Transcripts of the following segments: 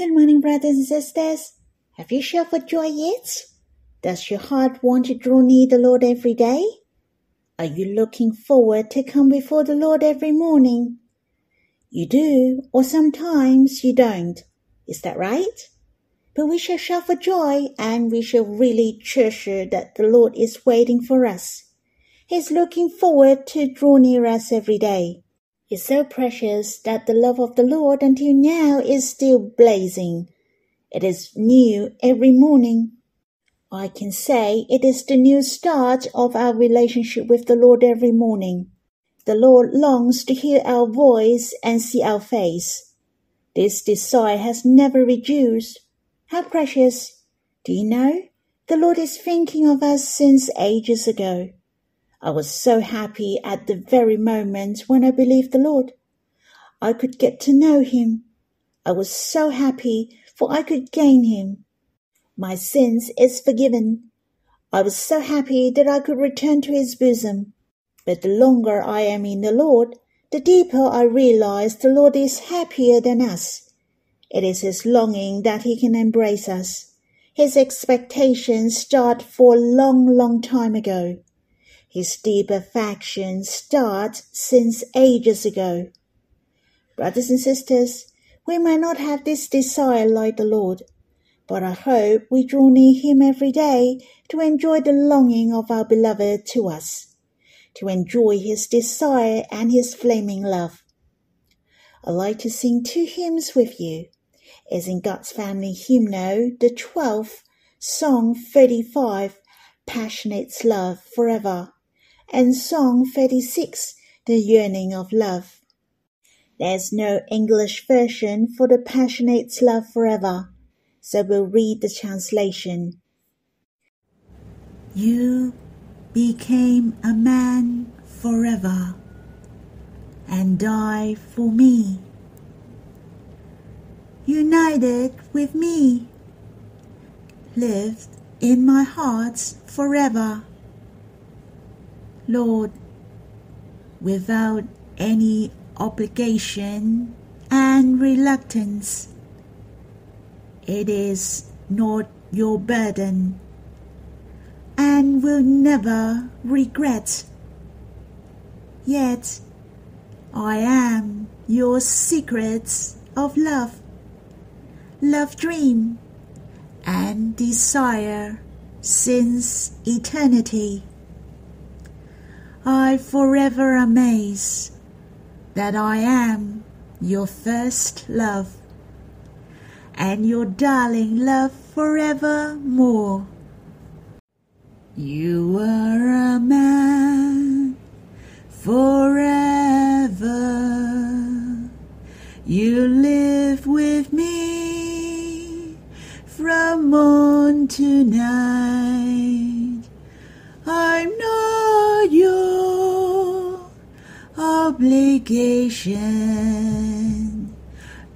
Good morning, brothers and sisters. Have you shouted for joy yet? Does your heart want to draw near the Lord every day? Are you looking forward to come before the Lord every morning? You do, or sometimes you don't. Is that right? But we shall shout for joy and we shall really treasure that the Lord is waiting for us. He's looking forward to draw near us every day. It's so precious that the love of the Lord until now is still blazing. It is new every morning. I can say it is the new start of our relationship with the Lord every morning. The Lord longs to hear our voice and see our face. This desire has never reduced. How precious! Do you know? The Lord is thinking of us since ages ago. I was so happy at the very moment when I believed the Lord. I could get to know Him. I was so happy for I could gain Him. My sins is forgiven. I was so happy that I could return to His bosom. But the longer I am in the Lord, the deeper I realize the Lord is happier than us. It is His longing that He can embrace us. His expectations start for a long, long time ago. His deep affection starts since ages ago. Brothers and sisters, we may not have this desire like the Lord, but I hope we draw near Him every day to enjoy the longing of our beloved to us to enjoy his desire and his flaming love. I'd like to sing two hymns with you, as in God's Family Hymnal, the 12th, Song 35, Passionate Love Forever, and Song 36, The Yearning of Love. There's no English version for the passionate's Love Forever, so we'll read the translation. You became a man forever and die for me. United with me, lived in my heart forever. Lord, without any obligation and reluctance, it is not your burden and will never regret. Yet I am your secrets of love, love dream, and desire since eternity. I forever amaze that I am your first love and your darling love forevermore. You are a man forever. You live with me from morn to night. I'm not your obligation,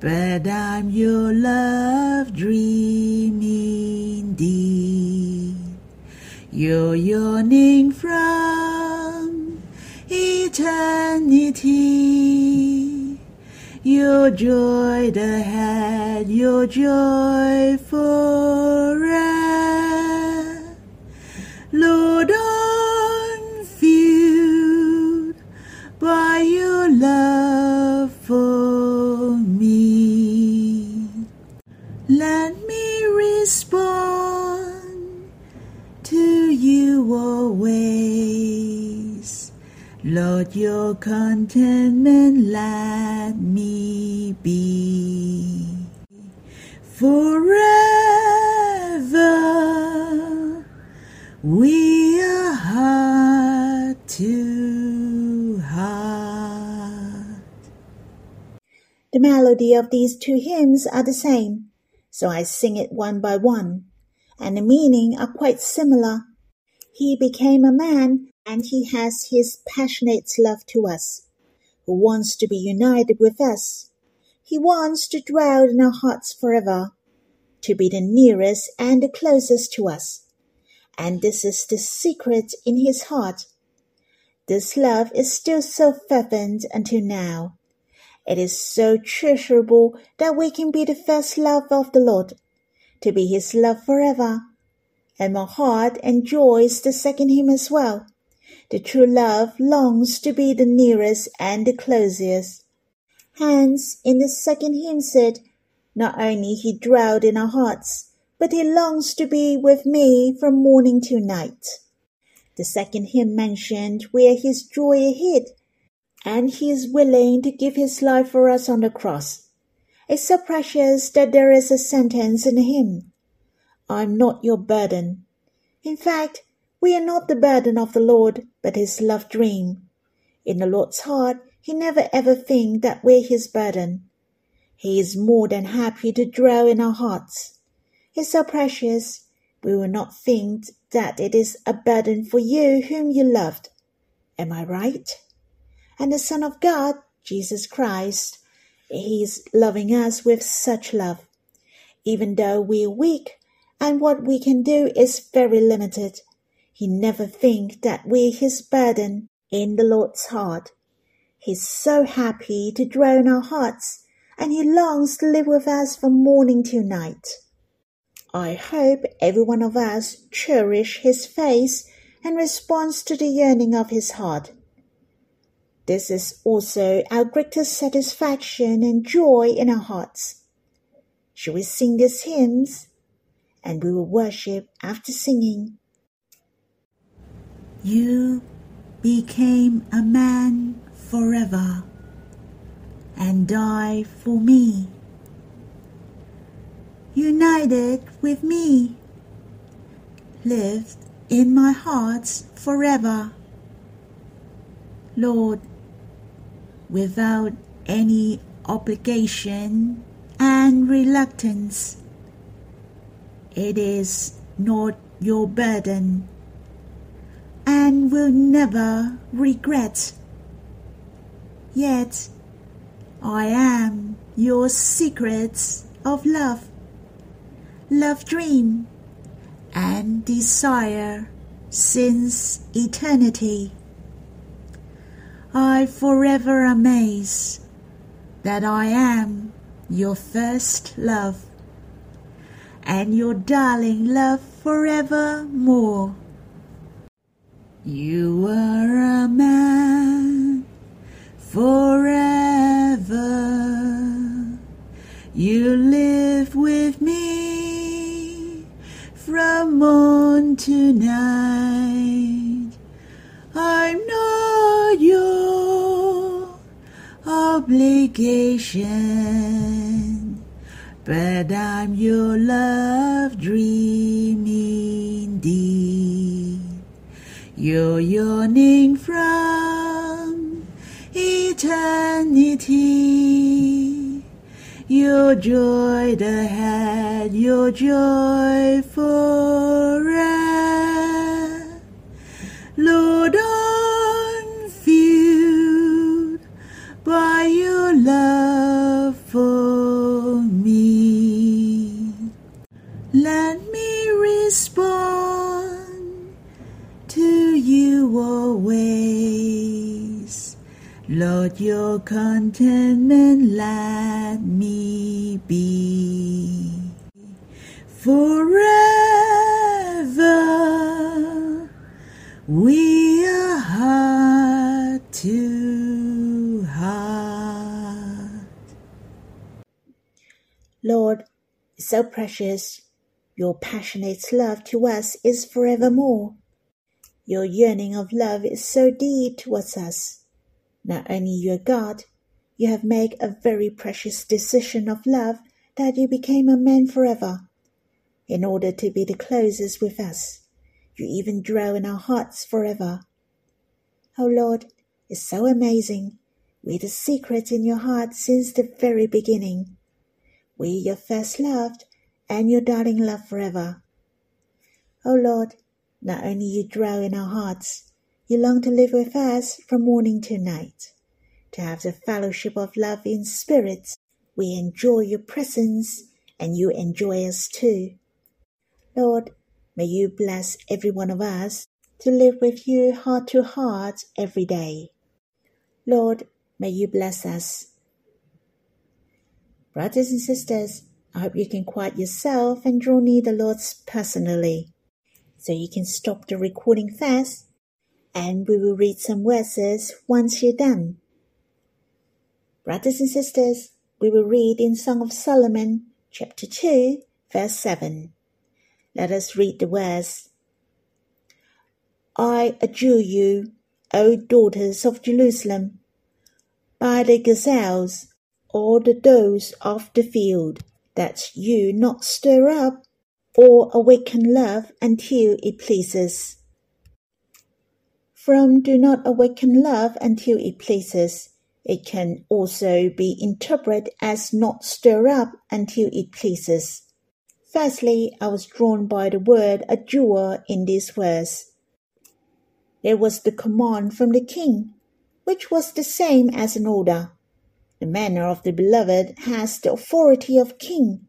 but I'm your love dream indeed. Your yearning from eternity. Your joy ahead, your joy forever. Lord, Lord, your contentment let me be forever. We are heart to heart. The melody of these two hymns are the same, so I sing it one by one, and the meaning are quite similar. He became a man and he has his passionate love to us, who wants to be united with us. He wants to dwell in our hearts forever, to be the nearest and the closest to us. And this is the secret in his heart. This love is still so fervent until now, It is so treasurable that we can be the first love of the Lord, to be his love forever. And my heart enjoys the second hymn as well. The true love longs to be the nearest and the closest. Hence, in the second hymn said, not only he dwelled in our hearts, but he longs to be with me from morning till night. The second hymn mentioned where his joy hid and he is willing to give his life for us on the cross. It's so precious that there is a sentence in the hymn, I'm not your burden. In fact, we are not the burden of the Lord, but his love dream. In the Lord's heart, he never ever think that we're his burden. He is more than happy to dwell in our hearts. It's so precious, we will not think that it is a burden for you whom you loved. Am I right? and the Son of God, Jesus Christ. He is loving us with such love. Even though we're weak and what we can do is very limited, He never thinks that we're His burden in the Lord's heart. He's so happy to dwell in our hearts, and He longs to live with us from morning till night. I hope every one of us cherish His face and responds to the yearning of His heart. This is also our greatest satisfaction and joy in our hearts. Shall we sing these hymns? And we will worship after singing. You became a man forever and died for me. United with me, lived in my heart forever. Lord, without any obligation and reluctance. It is not your burden and will never regret. Yet I am your secrets of love, love dream, and desire since eternity. I forever amaze that I am your first love and your darling love forevermore. You are a man forever. You live with me from morn to night. I'm not your obligation, but I'm your love Joy ahead, your joy precious, your passionate love to us is forevermore. Your yearning of love is so deep towards us. Not only you are God, you have made a very precious decision of love that you became a man forever, in order to be the closest with us. You even dwell in our hearts forever. Oh Lord, it's so amazing. We're the secret in your heart since the very beginning. We your first loved and your darling love forever. Oh Lord, not only you dwell in our hearts, you long to live with us from morning to night. To have the fellowship of love in spirit, we enjoy your presence and you enjoy us too. Lord, may you bless every one of us to live with you heart to heart every day. Lord, may you bless us. Brothers and sisters, I hope you can quiet yourself and draw near the Lord personally. So you can stop the recording fast and we will read some verses once you're done. Brothers and sisters, we will read in Song of Solomon, chapter 2, verse 7. Let us read the verse. I adjure you, O daughters of Jerusalem, by the gazelles or the does of the field, that you not stir up or awaken love until it pleases. From do not awaken love until it pleases. It can also be interpreted as not stir up until it pleases. Firstly, I was drawn by the word adjure in this verse. There was the command from the king, which was the same as an order. The manner of the beloved has the authority of king.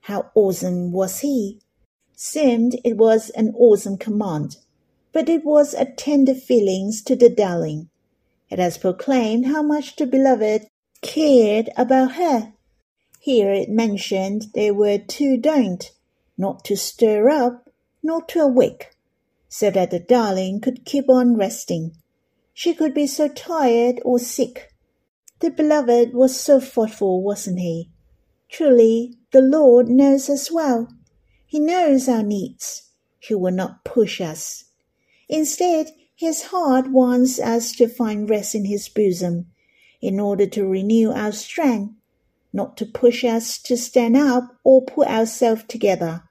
How awesome was he! Seemed it was an awesome command, but it was a tender feelings to the darling. It has proclaimed how much the beloved cared about her. Here it mentioned there were two don't, not to stir up, nor to awake so that the darling could keep on resting. She could be so tired or sick. The beloved was so thoughtful, wasn't he? Truly, the Lord knows us well. He knows our needs. He will not push us. Instead, his heart wants us to find rest in his bosom in order to renew our strength, not to push us to stand up or put ourselves together.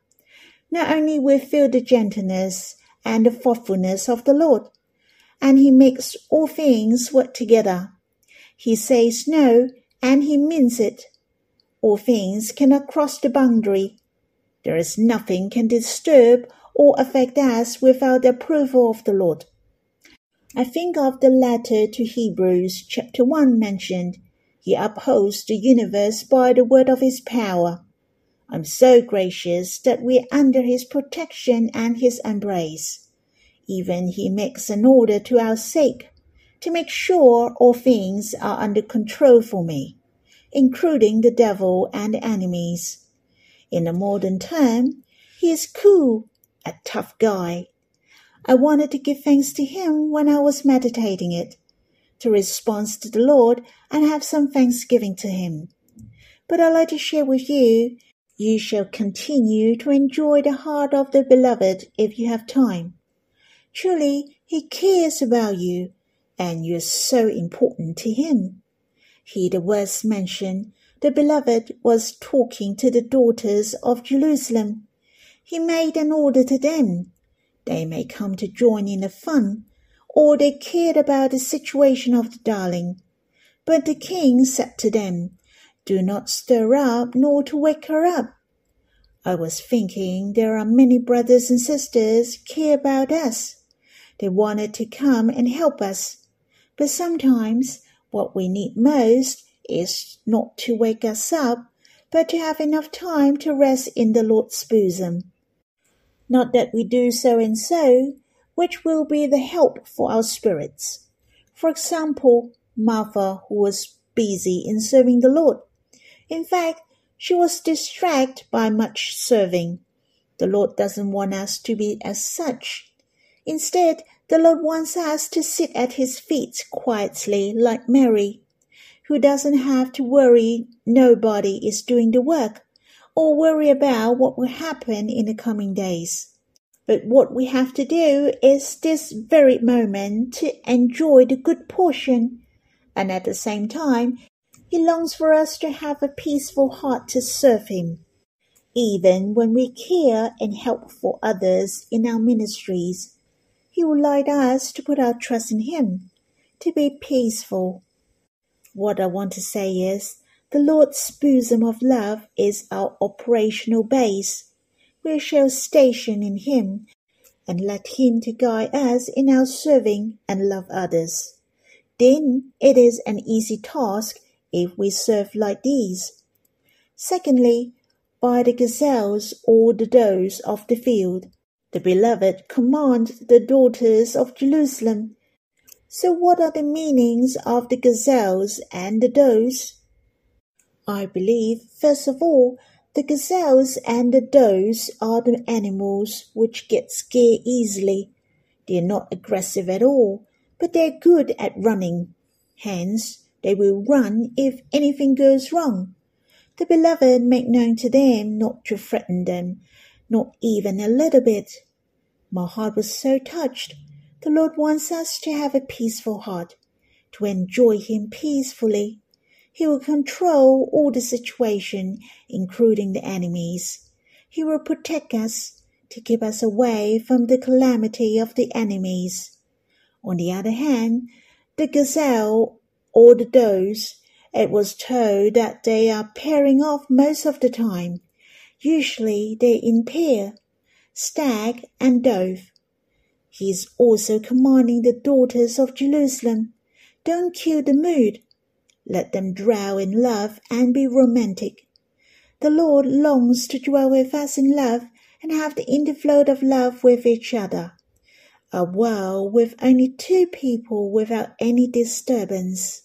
Not only we feel the gentleness and the thoughtfulness of the Lord. And he makes all things work together. He says no, and he means it. All things cannot cross the boundary. There is nothing can disturb or affect us without the approval of the Lord. I think of the letter to Hebrews, chapter 1 mentioned. He upholds the universe by the word of his power. I'm so gracious that we're under his protection and his embrace. Even he makes an order to our sake, to make sure all things are under control for me, including the devil and enemies. In a modern term, he is cool, a tough guy. I wanted to give thanks to him when I was meditating it, to respond to the Lord and have some thanksgiving to him. But I'd like to share with you you shall continue to enjoy the heart of the beloved if you have time. Truly, he cares about you, and you are so important to him. He the words mentioned, the beloved was talking to the daughters of Jerusalem. He made an order to them. They may come to join in the fun, or they cared about the situation of the darling. But the king said to them, do not stir up nor to wake her up. I was thinking there are many brothers and sisters care about us. They wanted to come and help us. But sometimes what we need most is not to wake us up, but to have enough time to rest in the Lord's bosom. Not that we do so and so, which will be the help for our spirits. For example, Martha, who was busy in serving the Lord, in fact, she was distracted by much serving. The Lord doesn't want us to be as such. Instead, the Lord wants us to sit at His feet quietly like Mary, who doesn't have to worry nobody is doing the work or worry about what will happen in the coming days. But what we have to do is this very moment to enjoy the good portion and at the same time he longs for us to have a peaceful heart to serve Him. Even when we care and help for others in our ministries, He would like us to put our trust in Him, to be peaceful. What I want to say is, the Lord's bosom of love is our operational base. We shall station in Him and let Him to guide us in our serving and love others. Then it is an easy task if we serve like these. Secondly, by the gazelles or the does of the field, the beloved command the daughters of Jerusalem. So what are the meanings of the gazelles and the does? I believe, first of all, the gazelles and the does are the animals which get scared easily. They are not aggressive at all, but they're good at running. Hence, they will run if anything goes wrong. The beloved make known to them not to threaten them, not even a little bit. My heart was so touched. The Lord wants us to have a peaceful heart, to enjoy Him peacefully. He will control all the situation, including the enemies. He will protect us to keep us away from the calamity of the enemies. On the other hand, the gazelle or the does, it was told that they are pairing off most of the time. Usually they in pair, stag and dove. He is also commanding the daughters of Jerusalem, don't kill the mood. Let them dwell in love and be romantic. The Lord longs to dwell with us in love and have the inflow of love with each other. A world with only two people without any disturbance.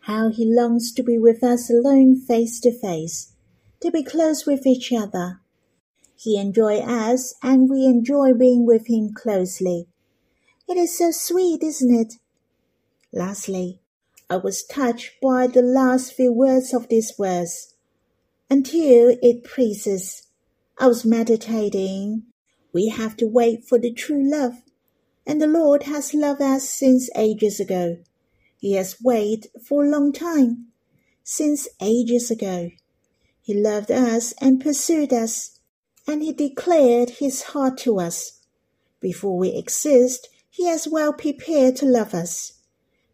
How he longs to be with us alone face to face, to be close with each other. He enjoys us and we enjoy being with him closely. It is so sweet, isn't it? Lastly, I was touched by the last few words of this verse. Until it pleases, I was meditating. We have to wait for the true love, and the Lord has loved us since ages ago. He has waited for a long time, since ages ago. He loved us and pursued us, and he declared his heart to us. Before we exist, he has well prepared to love us.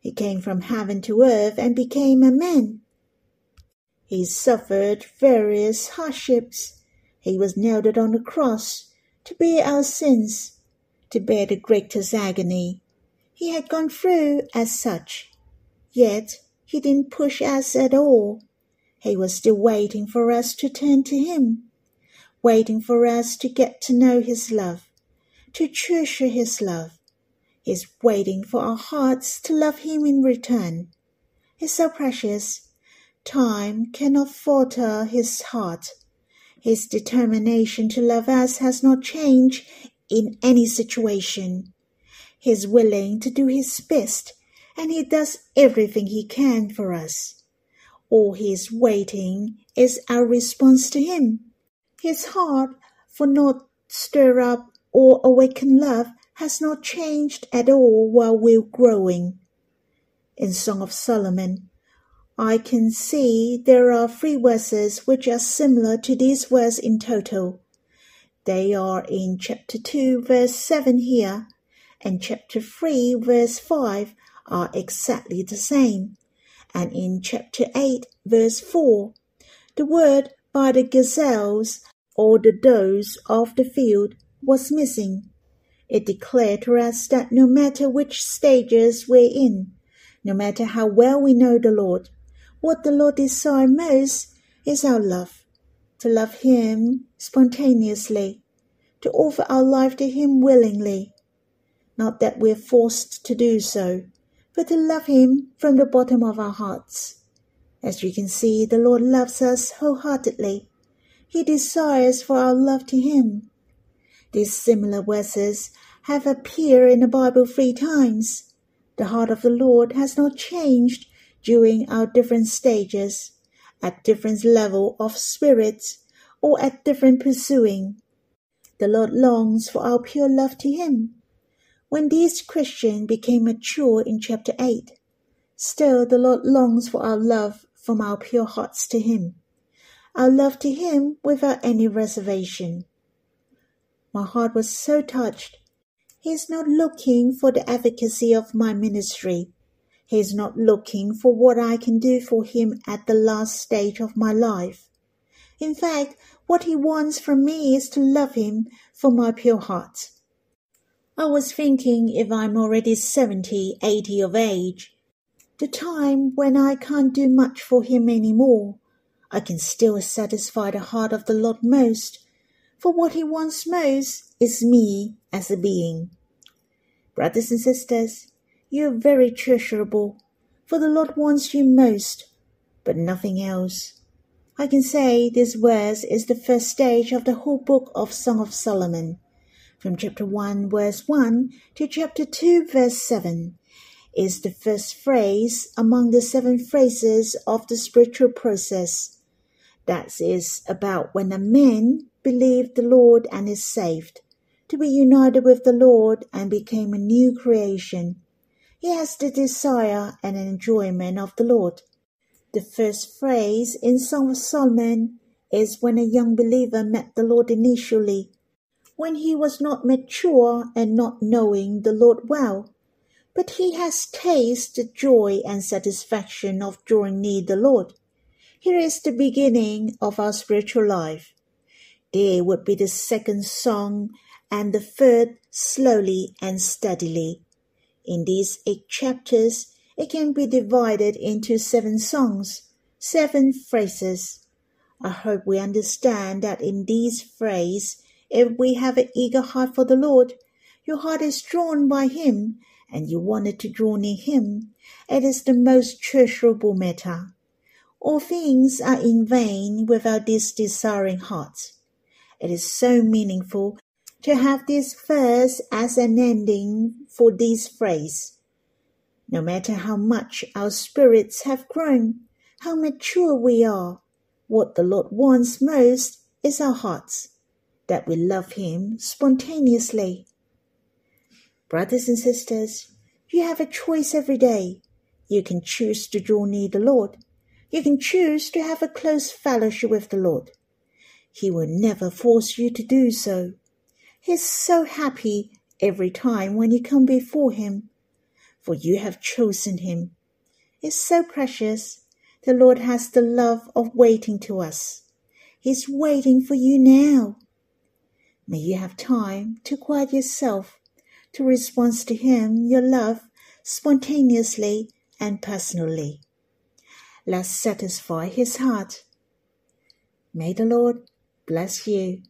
He came from heaven to earth and became a man. He suffered various hardships. He was nailed on the cross to bear our sins, to bear the greatest agony. He had gone through as such. Yet he didn't push us at all. He was still waiting for us to turn to him, waiting for us to get to know his love, to treasure his love, is waiting for our hearts to love Him in return. He's so precious. Time cannot falter His heart. His determination to love us has not changed in any situation. He is willing to do His best, and He does everything He can for us. All He is waiting is our response to Him. His heart for not stir up or awaken love has not changed at all while we're growing. In Song of Solomon, I can see there are three verses which are similar to these verse in total. They are in chapter 2 verse 7 here and chapter 3 verse 5 are exactly the same. And in chapter 8 verse 4, the word by the gazelles or the does of the field was missing. It declared to us that no matter which stages we're in, no matter how well we know the Lord, what the Lord desires most is our love. To love Him spontaneously, to offer our life to Him willingly. Not that we're forced to do so, but to love Him from the bottom of our hearts. As you can see, the Lord loves us wholeheartedly. He desires for our love to Him. These similar verses have appeared in the Bible three times. The heart of the Lord has not changed during our different stages, at different level of spirits, or at different pursuing. The Lord longs for our pure love to Him. When these Christians became mature in chapter 8, still the Lord longs for our love from our pure hearts to Him, our love to Him without any reservation. My heart was so touched. He is not looking for the efficacy of my ministry. He is not looking for what I can do for him at the last stage of my life. In fact, what he wants from me is to love him from my pure heart. I was thinking if I'm already seventy, eighty of age, the time when I can't do much for him any more, I can still satisfy the heart of the Lord most for what he wants most is me as a being. Brothers and sisters, you are very treasurable, for the Lord wants you most, but nothing else. I can say this verse is the first stage of the whole book of Song of Solomon. From chapter 1 verse 1 to chapter 2 verse 7 is the first phrase among the seven phrases of the spiritual process. That is about when a man believed the Lord and is saved, to be united with the Lord and became a new creation. He has the desire and enjoyment of the Lord. The first phrase in Song of Solomon is when a young believer met the Lord initially, when he was not mature and not knowing the Lord well, but he has tasted the joy and satisfaction of drawing near the Lord. Here is the beginning of our spiritual life. There would be the second song and the third slowly and steadily. In these eight chapters, it can be divided into seven songs, seven phrases. I hope we understand that in these phrases, if we have an eager heart for the Lord, your heart is drawn by Him, and you wanted to draw near Him, it is the most treasurable matter. All things are in vain without this desiring heart. It is so meaningful to have this verse as an ending for this phrase. No matter how much our spirits have grown, how mature we are, what the Lord wants most is our hearts, that we love Him spontaneously. Brothers and sisters, you have a choice every day. You can choose to draw near the Lord. You can choose to have a close fellowship with the Lord. He will never force you to do so. He is so happy every time when you come before Him for you have chosen him. It's so precious. The Lord has the love of waiting to us. He's waiting for you now. May you have time to quiet yourself, to respond to Him, your love, spontaneously and personally. Let's satisfy His heart. May the Lord bless you.